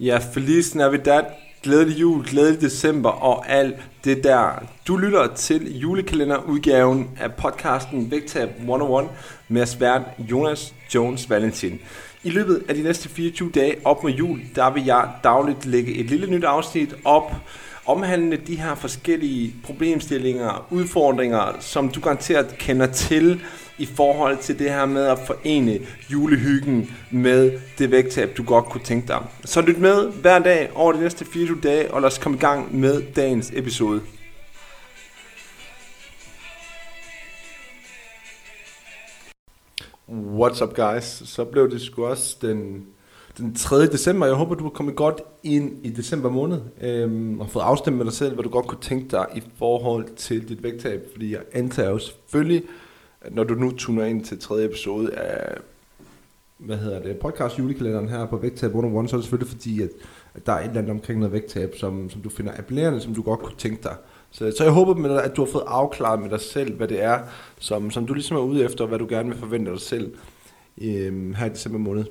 Ja, Feliz Navidad, glædelig jul, glædelig december og alt det der. Du lytter til julekalenderudgaven af podcasten Vægtab 101 med svært Jonas Jones Valentin. I løbet af de næste 24 dage op mod jul, der vil jeg dagligt lægge et lille nyt afsnit op, omhandlende de her forskellige problemstillinger, udfordringer, som du garanteret kender til i forhold til det her med at forene julehyggen med det vægttab, du godt kunne tænke dig. Så lyt med hver dag over de næste 24 dage, og lad os komme i gang med dagens episode. What's up guys? Så blev det sgu også den, den 3. december. Jeg håber, du er kommet godt ind i december måned øhm, og fået afstemt med dig selv, hvad du godt kunne tænke dig i forhold til dit vægttab. Fordi jeg antager jo selvfølgelig, når du nu tuner ind til tredje episode af hvad hedder det, podcast julekalenderen her på Vægtab 101, så er det selvfølgelig fordi, at, at der er et eller andet omkring noget vægttab, som, som du finder appellerende, som du godt kunne tænke dig. Så, så jeg håber med dig, at du har fået afklaret med dig selv, hvad det er, som, som du ligesom er ude efter, hvad du gerne vil forvente dig selv øhm, her i december måned.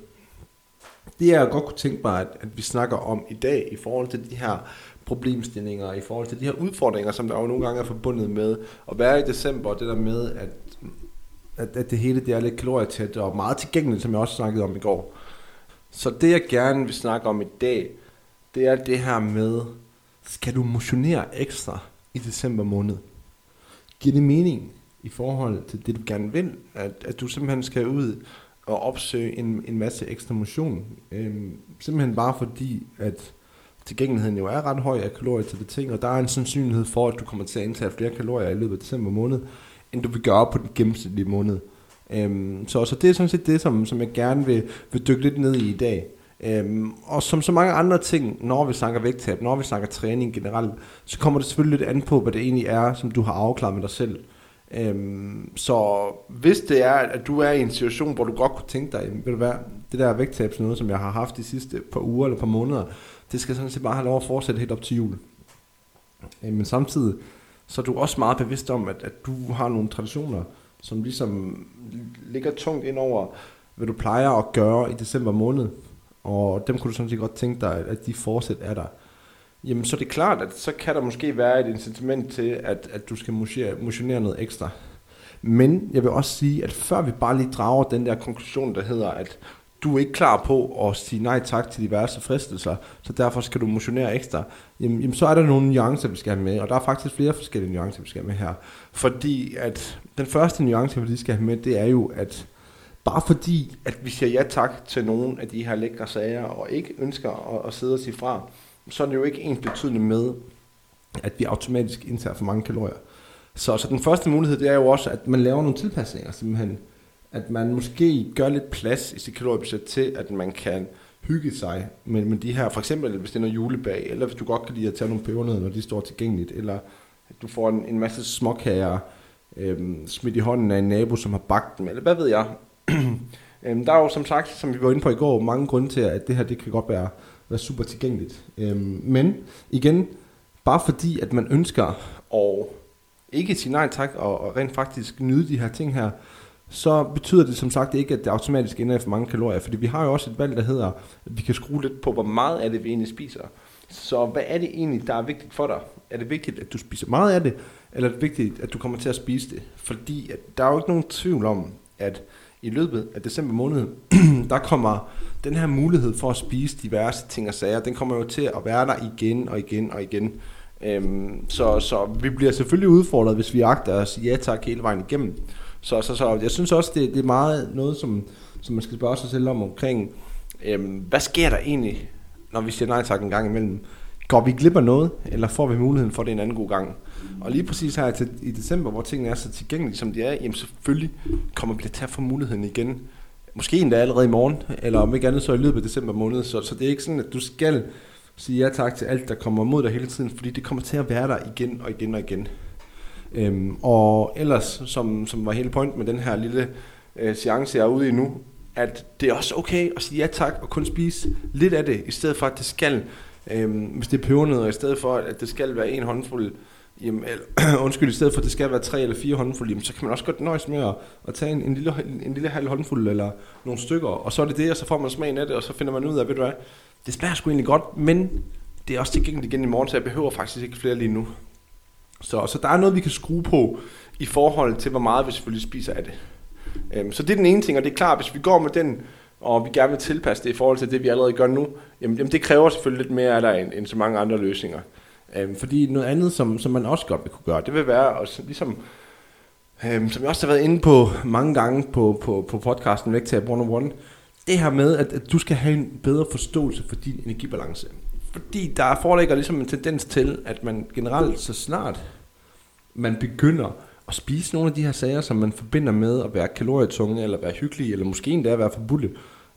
Det jeg godt kunne tænke mig, at, at vi snakker om i dag, i forhold til de her problemstillinger, i forhold til de her udfordringer, som der jo nogle gange er forbundet med at være i december, det der med, at at, at det hele det er lidt kalorietæt og meget tilgængeligt, som jeg også snakkede om i går. Så det jeg gerne vil snakke om i dag, det er det her med, skal du motionere ekstra i december måned? Giver det mening i forhold til det, du gerne vil, at, at du simpelthen skal ud og opsøge en, en masse ekstra motion? Øhm, simpelthen bare fordi, at tilgængeligheden jo er ret høj af kalorier til det ting, og der er en sandsynlighed for, at du kommer til at indtage flere kalorier i løbet af december måned, end du vil gøre på den gennemsnitlige måned. Øhm, så, så det er sådan set det, som, som jeg gerne vil, vil dykke lidt ned i i dag. Øhm, og som så mange andre ting, når vi snakker vægttab, når vi snakker træning generelt, så kommer det selvfølgelig lidt an på, hvad det egentlig er, som du har afklaret med dig selv. Øhm, så hvis det er, at du er i en situation, hvor du godt kunne tænke dig, ved du hvad, det der vægttab, noget, som jeg har haft de sidste par uger eller par måneder, det skal sådan set bare have lov at fortsætte helt op til jul. Øhm, men samtidig, så er du også meget bevidst om, at, at du har nogle traditioner, som ligesom ligger tungt ind over, hvad du plejer at gøre i december måned. Og dem kunne du sådan set godt tænke dig, at de fortsat er der. Jamen, så er det klart, at så kan der måske være et incitament til, at, at du skal motionere noget ekstra. Men jeg vil også sige, at før vi bare lige drager den der konklusion, der hedder, at du er ikke klar på at sige nej tak til diverse fristelser, så derfor skal du motionere ekstra, jamen, jamen så er der nogle nuancer, vi skal have med, og der er faktisk flere forskellige nuancer, vi skal have med her. Fordi at den første nuance, vi skal have med, det er jo, at bare fordi, at vi siger ja tak til nogle af de her lækre sager, og ikke ønsker at, at sidde og sige fra, så er det jo ikke ens betydende med, at vi automatisk indtager for mange kalorier. Så, så den første mulighed, det er jo også, at man laver nogle tilpasninger, simpelthen at man måske gør lidt plads i sit kaloriebudget til, at man kan hygge sig med, med de her, for eksempel hvis det er noget julebag, eller hvis du godt kan lide at tage nogle pebernødder, når de står tilgængeligt, eller at du får en, en masse småkager øhm, smidt i hånden af en nabo, som har bagt dem, eller hvad ved jeg. øhm, der er jo som sagt, som vi var inde på i går, mange grunde til, at det her det kan godt være, være super tilgængeligt. Øhm, men igen, bare fordi, at man ønsker at ikke sige nej tak, og, og rent faktisk nyde de her ting her, så betyder det som sagt ikke, at det automatisk ender for mange kalorier, fordi vi har jo også et valg, der hedder, at vi kan skrue lidt på, hvor meget af det vi egentlig spiser. Så hvad er det egentlig, der er vigtigt for dig? Er det vigtigt, at du spiser meget af det, eller er det vigtigt, at du kommer til at spise det? Fordi at der er jo ikke nogen tvivl om, at i løbet af december måned, der kommer den her mulighed for at spise diverse ting og sager, den kommer jo til at være der igen og igen og igen. Øhm, så, så vi bliver selvfølgelig udfordret, hvis vi agter os ja tak hele vejen igennem. Så, så, så jeg synes også, det, det er meget noget, som, som man skal spørge sig selv om omkring, øhm, hvad sker der egentlig, når vi siger nej tak en gang imellem? Går vi glip af noget, eller får vi muligheden for det en anden god gang? Og lige præcis her til, i december, hvor tingene er så tilgængelige, som de er, jamen selvfølgelig kommer vi til at få muligheden igen. Måske endda allerede i morgen, eller om ikke andet så i løbet af december måned. Så, så det er ikke sådan, at du skal sige ja tak til alt, der kommer mod dig hele tiden, fordi det kommer til at være der igen og igen og igen. Øhm, og ellers, som, som var hele point med den her lille øh, seance, jeg er ude i nu, at det er også okay at sige ja tak og kun spise lidt af det, i stedet for at det skal, øhm, hvis det er pebernødder, i stedet for at det skal være en håndfuld, jamen, eller, undskyld, i stedet for at det skal være tre eller fire håndfulde, jamen, så kan man også godt nøjes med at, at tage en, en, lille, en, en lille halv håndfuld eller nogle stykker, og så er det det, og så får man smagen af det, og så finder man ud af, ved du hvad, det smager sgu egentlig godt, men det er også tilgængeligt igen i morgen, så jeg behøver faktisk ikke flere lige nu. Så, så der er noget, vi kan skrue på i forhold til, hvor meget vi selvfølgelig spiser af det. Øhm, så det er den ene ting, og det er klart, hvis vi går med den, og vi gerne vil tilpasse det i forhold til det, vi allerede gør nu, jamen, jamen det kræver selvfølgelig lidt mere af dig, end, end så mange andre løsninger. Øhm, fordi noget andet, som, som man også godt vil kunne gøre, det vil være, at ligesom, øhm, som jeg også har været inde på mange gange på, på, på podcasten Væk Vægtab 101, det her med, at, at du skal have en bedre forståelse for din energibalance. Fordi der foreligger ligesom en tendens til, at man generelt så snart man begynder at spise nogle af de her sager, som man forbinder med at være kalorietunge, eller være hyggelig, eller måske endda at være forbudte,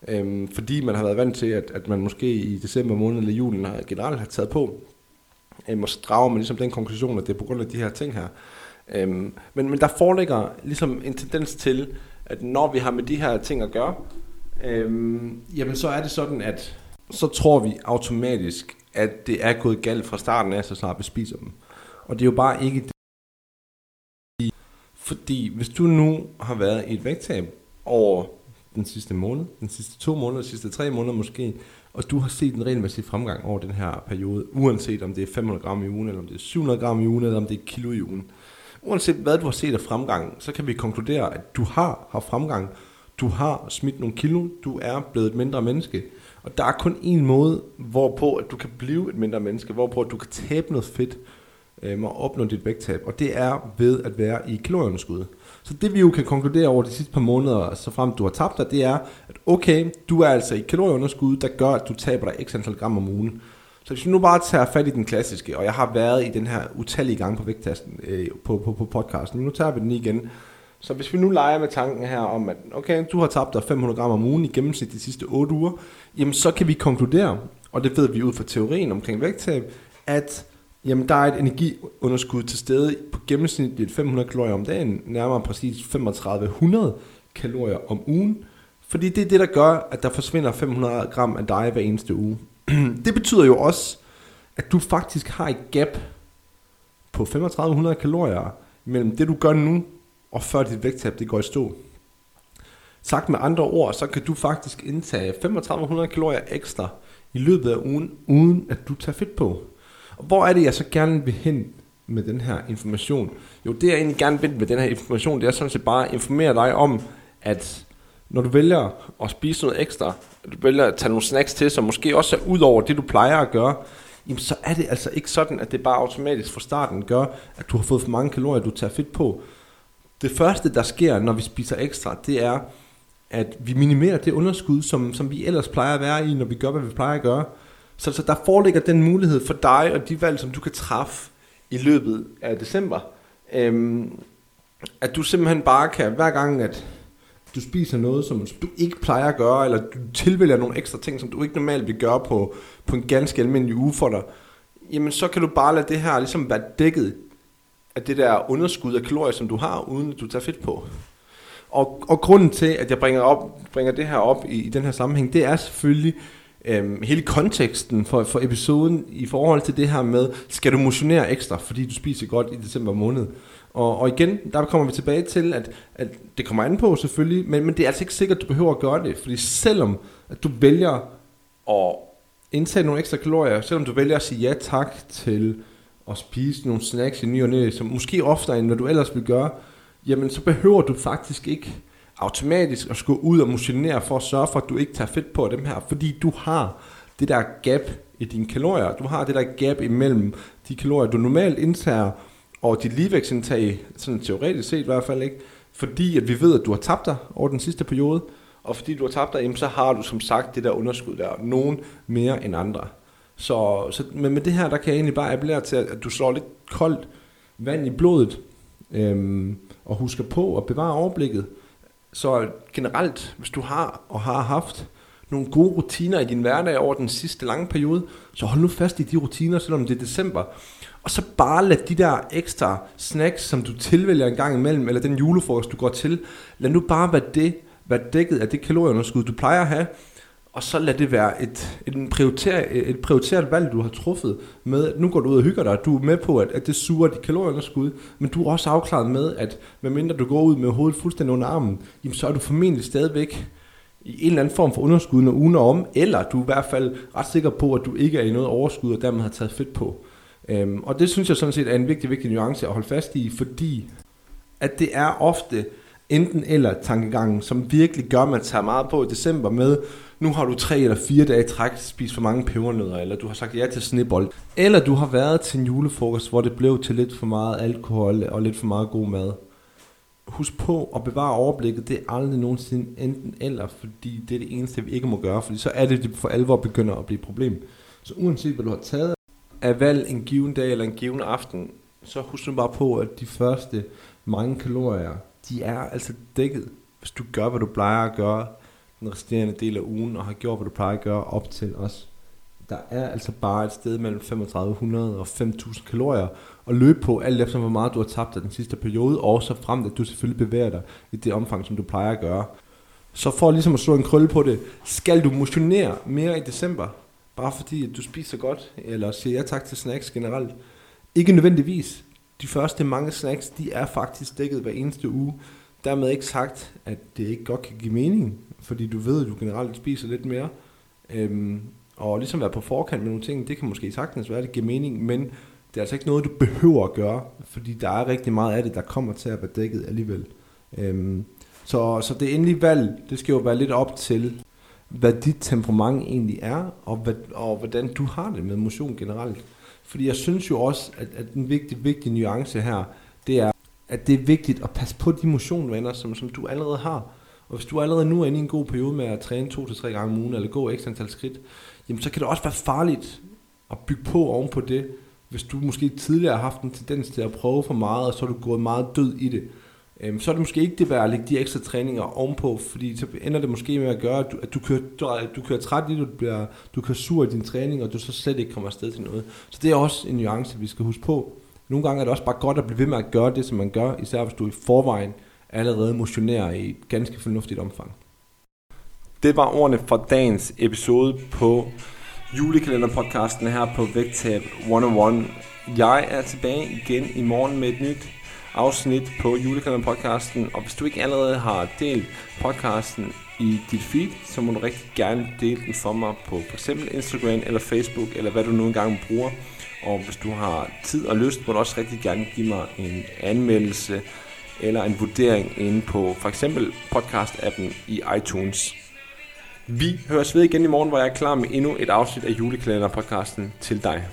øhm, fordi man har været vant til, at, at man måske i december måned eller julen har, generelt har taget på, øhm, og så drager man ligesom den konklusion, at det er på grund af de her ting her. Øhm, men, men der foreligger ligesom en tendens til, at når vi har med de her ting at gøre, øhm, jamen så er det sådan, at så tror vi automatisk, at det er gået galt fra starten af, så snart vi spiser dem. Og det er jo bare ikke det. Fordi hvis du nu har været i et vægttab over den sidste måned, den sidste to måneder, de sidste tre måneder måske, og du har set en regelmæssig fremgang over den her periode, uanset om det er 500 gram i ugen, eller om det er 700 gram i ugen, eller om det er kilo i ugen. Uanset hvad du har set af fremgang, så kan vi konkludere, at du har haft fremgang, du har smidt nogle kilo, du er blevet et mindre menneske, og der er kun en måde, hvorpå at du kan blive et mindre menneske, hvorpå at du kan tabe noget fedt øh, og opnå dit vægttab, og det er ved at være i kalorieunderskud. Så det vi jo kan konkludere over de sidste par måneder, så frem du har tabt dig, det er, at okay, du er altså i kalorieunderskud, der gør, at du taber dig x antal gram om ugen. Så hvis vi nu bare tager fat i den klassiske, og jeg har været i den her utallige gang på vægttasten øh, på, på, på podcasten, men nu tager vi den igen. Så hvis vi nu leger med tanken her om, at okay, du har tabt dig 500 gram om ugen i gennemsnit de sidste 8 uger, jamen så kan vi konkludere, og det ved vi ud fra teorien omkring vægttab, at jamen, der er et energiunderskud til stede på gennemsnitligt 500 kalorier om dagen, nærmere præcis 3500 kalorier om ugen, fordi det er det, der gør, at der forsvinder 500 gram af dig hver eneste uge. det betyder jo også, at du faktisk har et gap på 3500 kalorier mellem det, du gør nu, og før dit vægttab det går i stå. Sagt med andre ord, så kan du faktisk indtage 3500 kalorier ekstra i løbet af ugen, uden at du tager fedt på. Hvor er det, jeg så gerne vil hen med den her information? Jo, det jeg egentlig gerne vil med den her information, det er sådan set bare at informere dig om, at når du vælger at spise noget ekstra, du vælger at tage nogle snacks til, som måske også er ud over det, du plejer at gøre, jamen så er det altså ikke sådan, at det bare automatisk fra starten gør, at du har fået for mange kalorier, du tager fedt på. Det første, der sker, når vi spiser ekstra, det er, at vi minimerer det underskud, som, som vi ellers plejer at være i, når vi gør, hvad vi plejer at gøre. Så, så der foreligger den mulighed for dig og de valg, som du kan træffe i løbet af december. Øhm, at du simpelthen bare kan, hver gang at du spiser noget, som du ikke plejer at gøre, eller du tilvælger nogle ekstra ting, som du ikke normalt vil gøre på, på en ganske almindelig uge for dig, jamen så kan du bare lade det her ligesom være dækket af det der underskud af kalorier, som du har, uden at du tager fedt på. Og, og grunden til, at jeg bringer, op, bringer det her op i, i den her sammenhæng, det er selvfølgelig øhm, hele konteksten for, for episoden i forhold til det her med, skal du motionere ekstra, fordi du spiser godt i december måned. Og, og igen, der kommer vi tilbage til, at, at det kommer an på selvfølgelig, men, men det er altså ikke sikkert, at du behøver at gøre det, fordi selvom at du vælger at indtage nogle ekstra kalorier, selvom du vælger at sige ja tak til at spise nogle snacks i ny og næ, som måske oftere end hvad du ellers vil gøre, jamen så behøver du faktisk ikke automatisk at skulle ud og motionere for at sørge for, at du ikke tager fedt på dem her, fordi du har det der gap i dine kalorier. Du har det der gap imellem de kalorier, du normalt indtager, og dit ligevægtsindtag, sådan teoretisk set i hvert fald ikke, fordi at vi ved, at du har tabt dig over den sidste periode, og fordi du har tabt dig, så har du som sagt det der underskud der, nogen mere end andre. Så, så men med det her, der kan jeg egentlig bare appellere til, at du slår lidt koldt vand i blodet, øhm, og husker på at bevare overblikket. Så generelt, hvis du har og har haft nogle gode rutiner i din hverdag over den sidste lange periode, så hold nu fast i de rutiner, selvom det er december. Og så bare lad de der ekstra snacks, som du tilvælger en gang imellem, eller den julefrokost, du går til, lad nu bare være det, være dækket af det kalorieunderskud, du plejer at have, og så lad det være et, et, prioriter, et prioriteret valg, du har truffet med, at nu går du ud og hygger dig, du er med på, at, at det suger dit kalorieunderskud, men du er også afklaret med, at medmindre du går ud med hovedet fuldstændig under armen, jamen, så er du formentlig stadigvæk i en eller anden form for underskud, når ugen er om, eller du er i hvert fald ret sikker på, at du ikke er i noget overskud, og dermed har taget fedt på. Øhm, og det synes jeg sådan set er en vigtig, vigtig nuance at holde fast i, fordi at det er ofte enten eller tankegangen, som virkelig gør, at man tager meget på i december med, nu har du tre eller fire dage træk spist for mange pebernødder, eller du har sagt ja til snibbold, eller du har været til en julefrokost, hvor det blev til lidt for meget alkohol og lidt for meget god mad. Husk på at bevare overblikket, det er aldrig nogensinde enten eller, fordi det er det eneste, vi ikke må gøre, fordi så er det, det for alvor begynder at blive et problem. Så uanset hvad du har taget af valg en given dag eller en given aften, så husk nu bare på, at de første mange kalorier, de er altså dækket, hvis du gør, hvad du plejer at gøre den resterende del af ugen, og har gjort, hvad du plejer at gøre op til os. Der er altså bare et sted mellem 3500 og 5000 kalorier at løbe på, alt efter hvor meget du har tabt af den sidste periode, og så frem at du selvfølgelig bevæger dig i det omfang, som du plejer at gøre. Så for ligesom at slå en krølle på det, skal du motionere mere i december, bare fordi at du spiser godt, eller siger ja tak til snacks generelt. Ikke nødvendigvis. De første mange snacks, de er faktisk dækket hver eneste uge. Dermed ikke sagt, at det ikke godt kan give mening, fordi du ved, at du generelt spiser lidt mere. Øhm, og ligesom være på forkant med nogle ting, det kan måske sagtens være, at det giver mening, men det er altså ikke noget, du behøver at gøre, fordi der er rigtig meget af det, der kommer til at være dækket alligevel. Øhm, så, så det endelige valg, det skal jo være lidt op til, hvad dit temperament egentlig er, og, hvad, og hvordan du har det med motion generelt. Fordi jeg synes jo også, at, at en vigtig, vigtig nuance her, det er, at det er vigtigt at passe på de motionvaner, som, som du allerede har. Og hvis du allerede nu er inde i en god periode med at træne to til tre gange om ugen, eller gå ekstra antal skridt, jamen så kan det også være farligt at bygge på oven på det, hvis du måske tidligere har haft en tendens til at prøve for meget, og så er du gået meget død i det. Øhm, så er det måske ikke det værd at lægge de ekstra træninger ovenpå, fordi så ender det måske med at gøre, at du, at du, kører, du, du kører træt i det, du, bliver, du kører sur i din træning, og du så slet ikke kommer afsted til noget. Så det er også en nuance, vi skal huske på. Nogle gange er det også bare godt at blive ved med at gøre det, som man gør, især hvis du i forvejen allerede motionerer i et ganske fornuftigt omfang. Det var ordene fra dagens episode på julekalenderpodcasten her på Vægtab 101. Jeg er tilbage igen i morgen med et nyt afsnit på julekalenderpodcasten, og hvis du ikke allerede har delt podcasten i dit feed, så må du rigtig gerne dele den for mig på f.eks. Instagram eller Facebook, eller hvad du nu engang bruger. Og hvis du har tid og lyst, må du også rigtig gerne give mig en anmeldelse eller en vurdering inde på for eksempel podcast-appen i iTunes. Vi høres ved igen i morgen, hvor jeg er klar med endnu et afsnit af julekalenderpodcasten til dig.